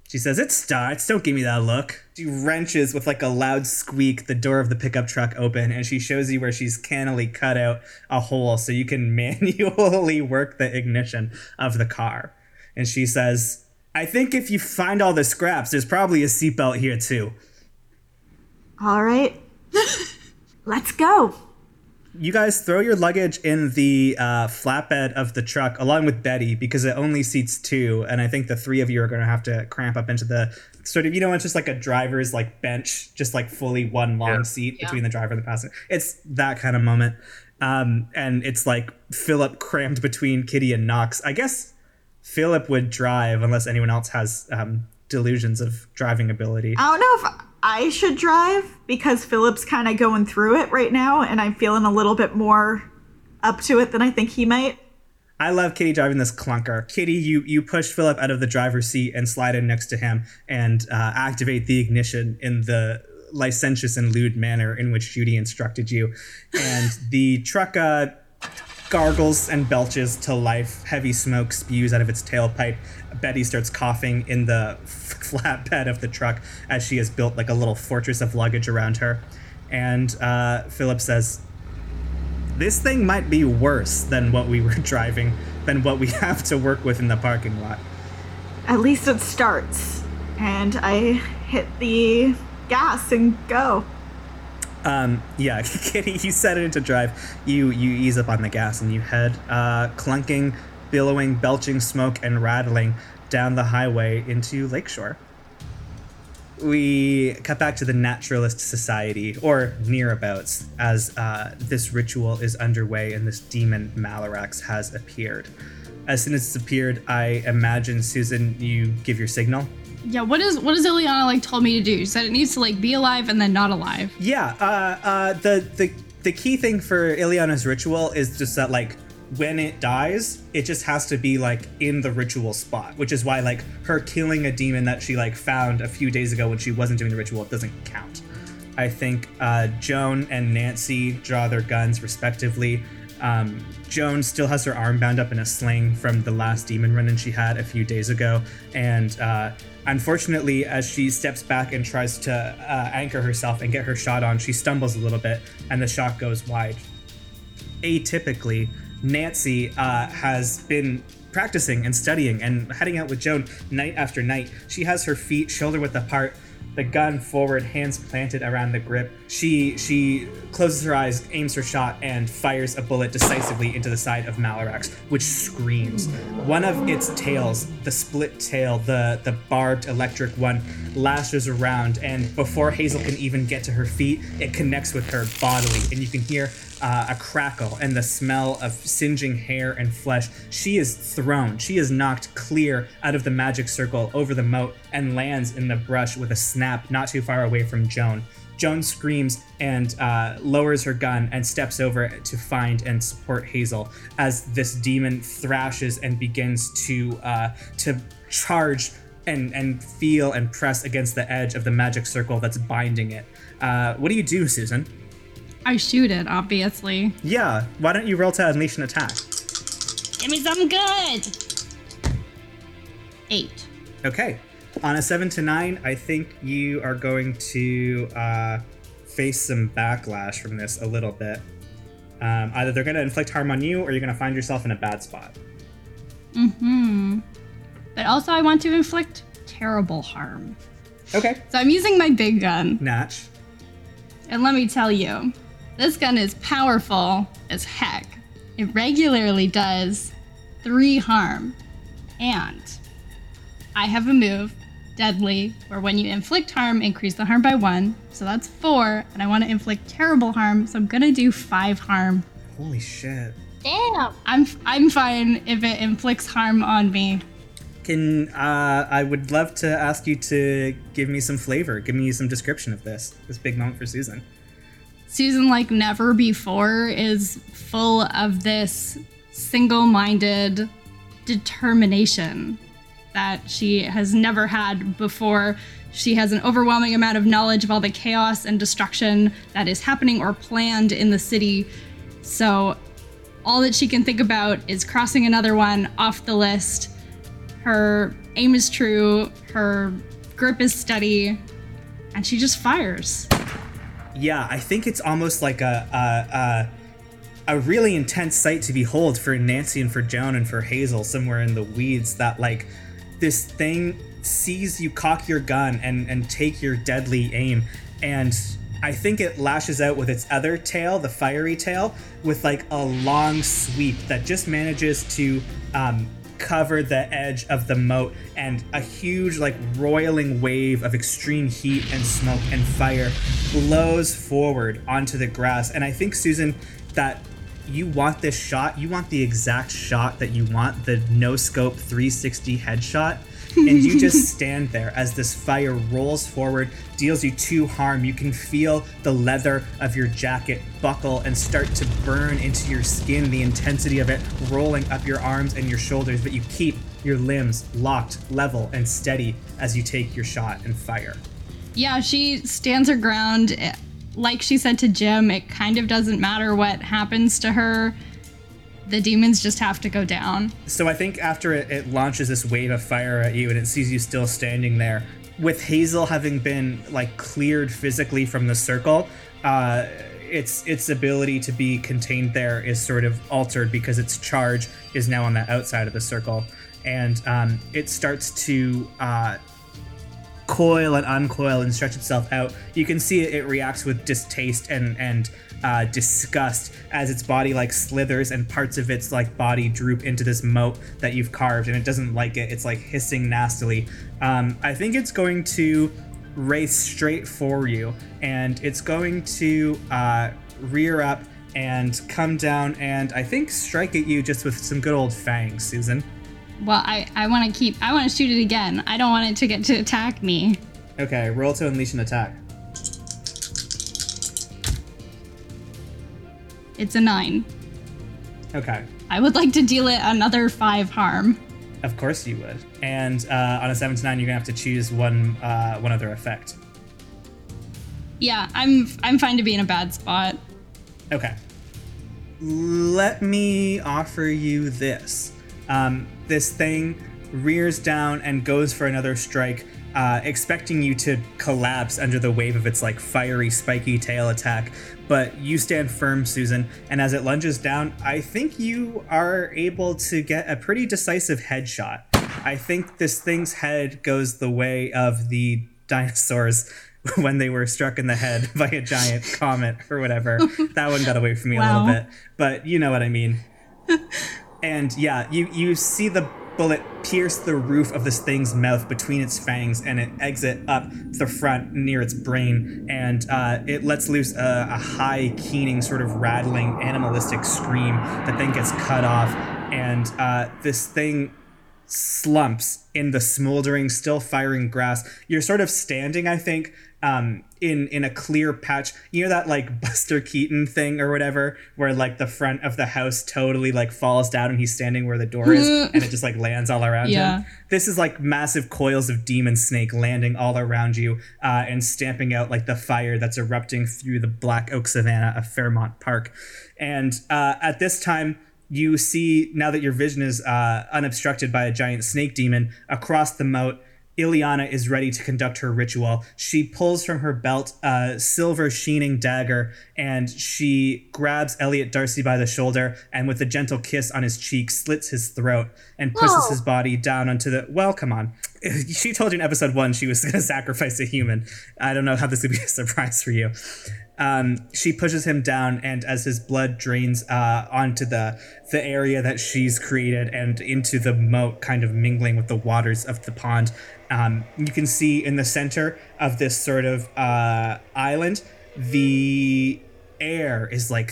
She says, It starts. Don't give me that look. She wrenches with like a loud squeak the door of the pickup truck open and she shows you where she's cannily cut out a hole so you can manually work the ignition of the car. And she says, I think if you find all the scraps, there's probably a seatbelt here too. All right. Let's go. You guys throw your luggage in the uh, flatbed of the truck along with Betty because it only seats two, and I think the three of you are going to have to cramp up into the sort of you know it's just like a driver's like bench, just like fully one long Yeah. seat between the driver and the passenger. It's that kind of moment, um, and it's like Philip crammed between Kitty and Knox. I guess Philip would drive unless anyone else has um, delusions of driving ability. I don't know if I should drive because Philip's kind of going through it right now, and I'm feeling a little bit more up to it than I think he might. I love Kitty driving this clunker. Kitty, you you push Philip out of the driver's seat and slide in next to him and uh, activate the ignition in the licentious and lewd manner in which Judy instructed you. And the truck uh, gargles and belches to life. Heavy smoke spews out of its tailpipe. Betty starts coughing in the flatbed of the truck as she has built like a little fortress of luggage around her. And uh, Philip says, this thing might be worse than what we were driving, than what we have to work with in the parking lot. At least it starts. And I hit the gas and go. Um, yeah, Kitty, you set it into drive. You you ease up on the gas and you head uh, clunking, billowing, belching smoke and rattling down the highway into Lakeshore. We cut back to the Naturalist Society, or nearabouts, as uh, this ritual is underway and this demon Malarax has appeared. As soon as it's appeared, I imagine Susan, you give your signal. Yeah, what is what is Ileana like told me to do? She said it needs to like be alive and then not alive. Yeah, uh, uh, the the the key thing for Ileana's ritual is just that like when it dies, it just has to be like in the ritual spot, which is why like her killing a demon that she like found a few days ago when she wasn't doing the ritual doesn't count. I think uh, Joan and Nancy draw their guns respectively. Um, Joan still has her arm bound up in a sling from the last demon run-in she had a few days ago, and uh, unfortunately, as she steps back and tries to uh, anchor herself and get her shot on, she stumbles a little bit, and the shot goes wide. Atypically, Nancy uh, has been practicing and studying and heading out with Joan night after night. She has her feet shoulder width apart, the gun forward, hands planted around the grip. She she closes her eyes, aims her shot, and fires a bullet decisively into the side of Malarax, which screams. One of its tails, the split tail, the the barbed electric one, lashes around, and before Hazel can even get to her feet, it connects with her bodily, and you can hear uh, a crackle and the smell of singeing hair and flesh. She is thrown. She is knocked clear out of the magic circle over the moat and lands in the brush with a snap not too far away from Joan. Joan screams and uh, lowers her gun and steps over to find and support Hazel as this demon thrashes and begins to uh, to charge and and feel and press against the edge of the magic circle that's binding it. Uh, what do you do, Susan? I shoot it, obviously. Yeah, why don't you roll to unleash an attack? Give me something good. Eight. Okay. On a seven to nine, I think you are going to uh, face some backlash from this a little bit. Um, either they're going to inflict harm on you, or you're going to find yourself in a bad spot. Mm hmm. But also, I want to inflict terrible harm. Okay. So I'm using my big gun. Natch. And let me tell you, this gun is powerful as heck. It regularly does three harm. And I have a move, Deadly, where when you inflict harm, increase the harm by one. So that's four. And I want to inflict terrible harm, so I'm gonna do five harm. Holy shit. Damn. I'm I'm fine if it inflicts harm on me. Can uh, I would love to ask you to give me some flavor, give me some description of this this big moment for Susan. Susan, like never before, is full of this single minded determination that she has never had before. She has an overwhelming amount of knowledge of all the chaos and destruction that is happening or planned in the city. So, all that she can think about is crossing another one off the list. Her aim is true, her grip is steady, and she just fires. Yeah, I think it's almost like a a, a a really intense sight to behold for Nancy and for Joan and for Hazel somewhere in the weeds. That like this thing sees you cock your gun and and take your deadly aim, and I think it lashes out with its other tail, the fiery tail, with like a long sweep that just manages to um, cover the edge of the moat and a huge like roiling wave of extreme heat and smoke and fire blows forward onto the grass. And i think susan that you want this shot you want the exact shot that you want the no scope 360 headshot and you just stand there as this fire rolls forward, deals you two harm. You can feel the leather of your jacket buckle and start to burn into your skin, the intensity of it rolling up your arms and your shoulders, but you keep your limbs locked, level, and steady as you take your shot and fire. Yeah, she stands her ground. Like she said to Jim, it kind of doesn't matter what happens to her. The demons just have to go down. So I think after it, it launches this wave of fire at you and it sees you still standing there, with Hazel having been like cleared physically from the circle, uh, its its ability to be contained there is sort of altered because its charge is now on the outside of the circle, and um, it starts to uh, coil and uncoil and stretch itself out. You can see it, it reacts with distaste and and uh, disgust as its body like slithers and parts of its like body droop into this moat that you've carved, and it doesn't like it. It's like hissing nastily. Um, I think it's going to race straight for you, and it's going to uh, rear up and come down and I think strike at you just with some good old fangs, Susan. Well, I, I want to keep, I want to shoot it again. I don't want it to get to attack me. Okay, roll to unleash an attack. It's a nine. Okay. I would like to deal it another five harm. Of course you would. And uh, on a seven to nine, you're gonna have to choose one uh, one other effect. Yeah, I'm I'm fine to be in a bad spot. Okay. Let me offer you this. Um, this thing rears down and goes for another strike, uh, expecting you to collapse under the wave of its like fiery, spiky tail attack. But you stand firm, Susan, and as it lunges down, I think you are able to get a pretty decisive headshot. I think this thing's head goes the way of the dinosaurs when they were struck in the head by a giant comet or whatever. That one got away from me a little bit, but you know what I mean. And yeah, you you see the bullet pierce the roof of this thing's mouth between its fangs, and it exit up the front near its brain, and uh, it lets loose a, a high, keening, sort of rattling, animalistic scream that then gets cut off, and uh, this thing slumps in the smoldering, still firing grass. You're sort of standing, I think, um, in in a clear patch. You know that like Buster Keaton thing or whatever, where like the front of the house totally like falls down and he's standing where the door is, and it just like lands all around Yeah. him. This is like massive coils of demon snake landing all around you uh, and stamping out like the fire that's erupting through the black oak savanna of Fairmont Park. And uh, at this time, you see now that your vision is uh, unobstructed by a giant snake demon across the moat. Ileana is ready to conduct her ritual. She pulls from her belt a silver sheening dagger and she grabs Elliot Darcy by the shoulder and, with a gentle kiss on his cheek, slits his throat and pushes Whoa. his body down onto the. Well, come on. She told you in episode one she was going to sacrifice a human. I don't know how this would be a surprise for you. Um, she pushes him down, and as his blood drains uh, onto the the area that she's created and into the moat, kind of mingling with the waters of the pond, um, you can see in the center of this sort of uh, island, the air is like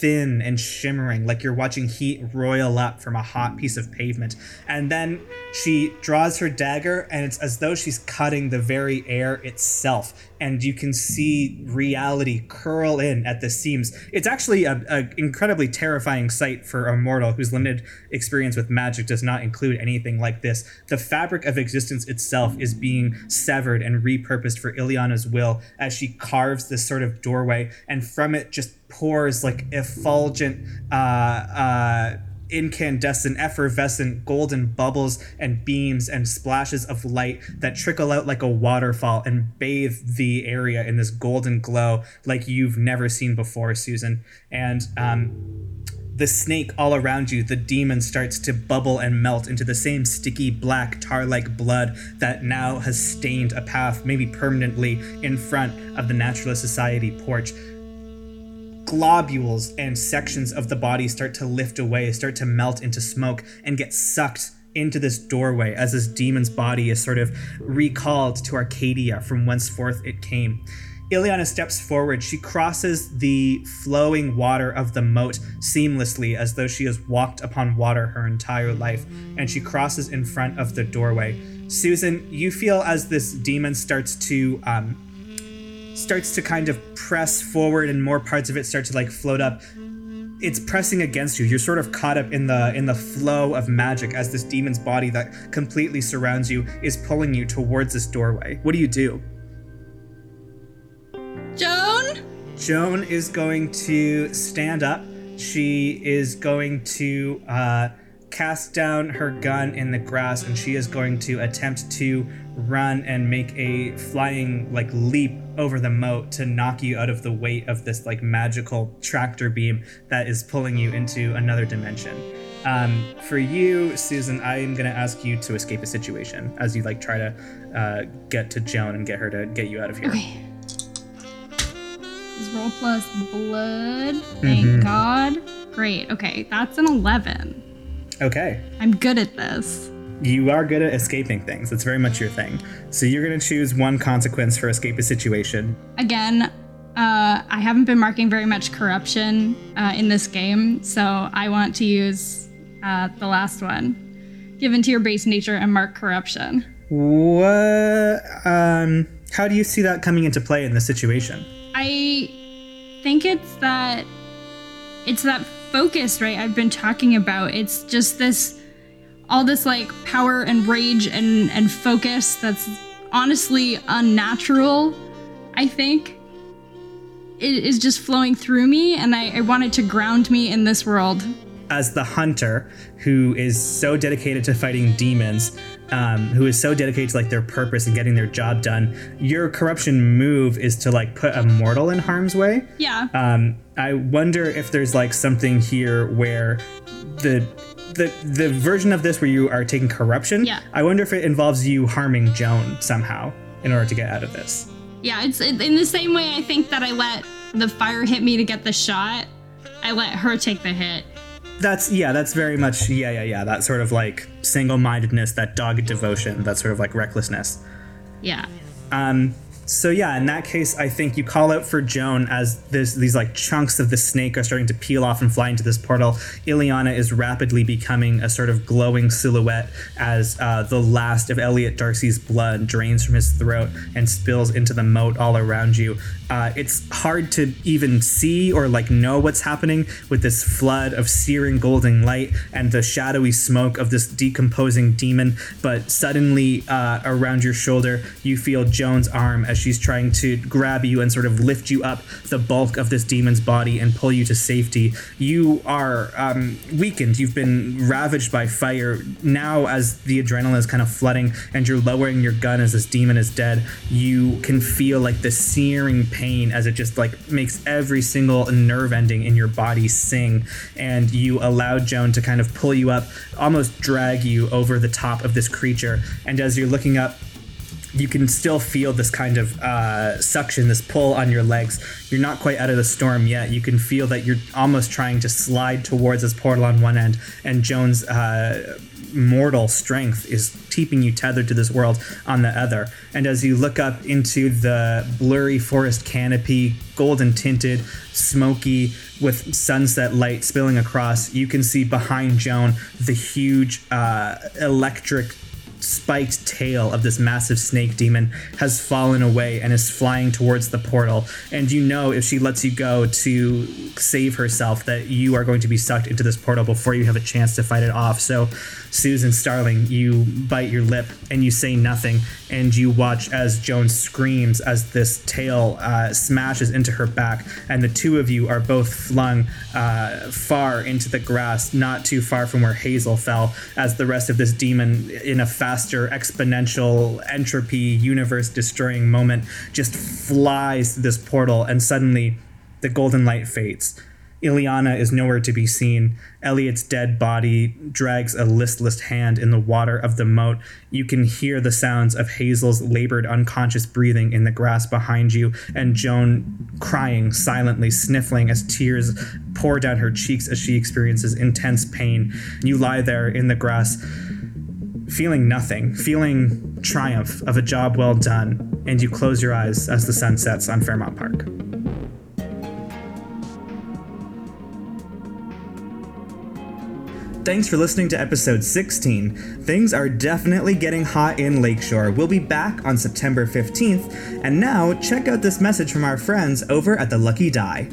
thin and shimmering, like you're watching heat roil up from a hot piece of pavement. And then she draws her dagger, and it's as though she's cutting the very air itself. And you can see reality curl in at the seams. It's actually a, a incredibly terrifying sight for a mortal whose limited experience with magic does not include anything like this. The fabric of existence itself is being severed and repurposed for Ileana's will as she carves this sort of doorway, and from it just pours like effulgent, uh, uh, incandescent, effervescent golden bubbles and beams and splashes of light that trickle out like a waterfall and bathe the area in this golden glow like you've never seen before, Susan. And um, the snake all around you, the demon starts to bubble and melt into the same sticky black tar like blood that now has stained a path, maybe permanently, in front of the Naturalist Society porch. Globules and sections of the body start to lift away, start to melt into smoke, and get sucked into this doorway as this demon's body is sort of recalled to Arcadia from whenceforth it came. Ileana steps forward. She crosses the flowing water of the moat seamlessly as though she has walked upon water her entire life, and she crosses in front of the doorway. Susan, you feel as this demon starts to um, starts to kind of press forward and more parts of it start to like float up it's pressing against you. You're sort of caught up in the in the flow of magic as this demon's body that completely surrounds you is pulling you towards this doorway. What do you do? Joan? joan is going to stand up. She is going to uh, cast down her gun in the grass and she is going to attempt to run and make a flying like leap over the moat to knock you out of the weight of this like magical tractor beam that is pulling you into another dimension um, for you susan i am going to ask you to escape a situation as you like try to uh, get to joan and get her to get you out of here Okay. This roll plus blood. Thank Mhm. God. Great. Okay, that's an 11. okay I'm good at this. You are good at escaping things. That's very much your thing. So you're going to choose one consequence for escape a situation. Again, uh, I haven't been marking very much corruption uh, in this game, so I want to use uh, the last one. Given to your base nature and mark corruption. What? Um, how do you see that coming into play in this situation? I think it's that it's that focus, right? I've been talking about. It's just this all this like power and rage and and focus that's honestly unnatural. I think it is just flowing through me, and I, I want it to ground me in this world. As the hunter who is so dedicated to fighting demons, um, who is so dedicated to like their purpose and getting their job done, your corruption move is to like put a mortal in harm's way. Yeah. Um, I wonder if there's like something here where the the the version of this where you are taking corruption. Yeah. I wonder if it involves you harming Joan somehow in order to get out of this. Yeah, it's in in the same way I think that I let the fire hit me to get the shot. I let her take the hit. That's yeah. That's very much yeah yeah yeah. That sort of like single mindedness, that dogged devotion, that sort of like recklessness. Yeah. Um, So yeah, in that case, I think you call out for Joan as this, these like chunks of the snake are starting to peel off and fly into this portal. Ileana is rapidly becoming a sort of glowing silhouette as uh, the last of Elliot Darcy's blood drains from his throat and spills into the moat all around you. Uh, it's hard to even see or like know what's happening with this flood of searing golden light and the shadowy smoke of this decomposing demon. But suddenly, uh, around your shoulder, you feel Joan's arm as she's trying to grab you and sort of lift you up the bulk of this demon's body and pull you to safety. You are um, weakened. You've been ravaged by fire. Now, as the adrenaline is kind of flooding and you're lowering your gun as this demon is dead, you can feel like the searing pain as it just like makes every single nerve ending in your body sing. And you allow Joan to kind of pull you up, almost drag you over the top of this creature. And as you're looking up, you can still feel this kind of uh, suction, this pull on your legs. You're not quite out of the storm yet. You can feel that you're almost trying to slide towards this portal on one end, and Joan's uh, mortal strength is keeping you tethered to this world on the other. And as you look up into the blurry forest canopy, golden tinted, smoky, with sunset light spilling across, you can see behind Joan the huge uh, electric spiked tail of this massive snake demon has fallen away and is flying towards the portal. And you know if she lets you go to save herself that you are going to be sucked into this portal before you have a chance to fight it off. So, Susan Starling, you bite your lip and you say nothing, and you watch as Joan screams as this tail uh, smashes into her back, and the two of you are both flung uh, far into the grass, not too far from where Hazel fell, as the rest of this demon, in a faster exponential entropy universe destroying moment, just flies through this portal, and suddenly the golden light fades. Ileana is nowhere to be seen. Elliot's dead body drags a listless hand in the water of the moat. You can hear the sounds of Hazel's labored unconscious breathing in the grass behind you, and Joan crying silently, sniffling as tears pour down her cheeks as she experiences intense pain. You lie there in the grass, feeling nothing, feeling triumph of a job well done, and you close your eyes as the sun sets on Fairmount Park. Thanks for listening to episode 16. Things are definitely getting hot in Lakeshore. We'll be back on September 15th, and now check out this message from our friends over at the Lucky Die.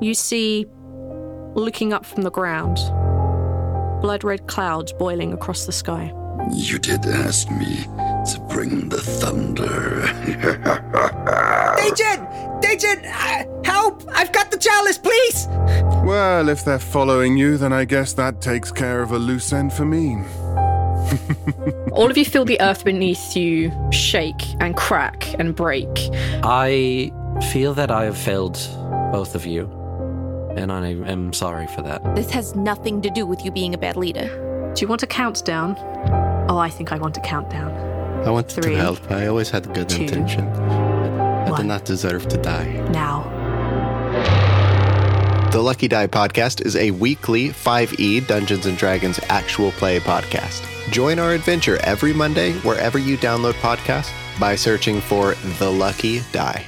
You see, looking up from the ground, blood red clouds boiling across the sky. You did ask me to bring the thunder. Agent! Agent! Uh, help! I've got the chalice, please! Well, if they're following you, then I guess that takes care of a loose end for me. All of you feel the earth beneath you shake and crack and break. I feel that I have failed both of you, and I am sorry for that. This has nothing to do with you being a bad leader. Do you want a countdown? Oh, I think I want a countdown. I wanted Three, to help. I always had good two, intention. I did not deserve to die. Now. The Lucky Die podcast is a weekly 5e Dungeons and Dragons actual play podcast. Join our adventure every Monday wherever you download podcasts by searching for The Lucky Die.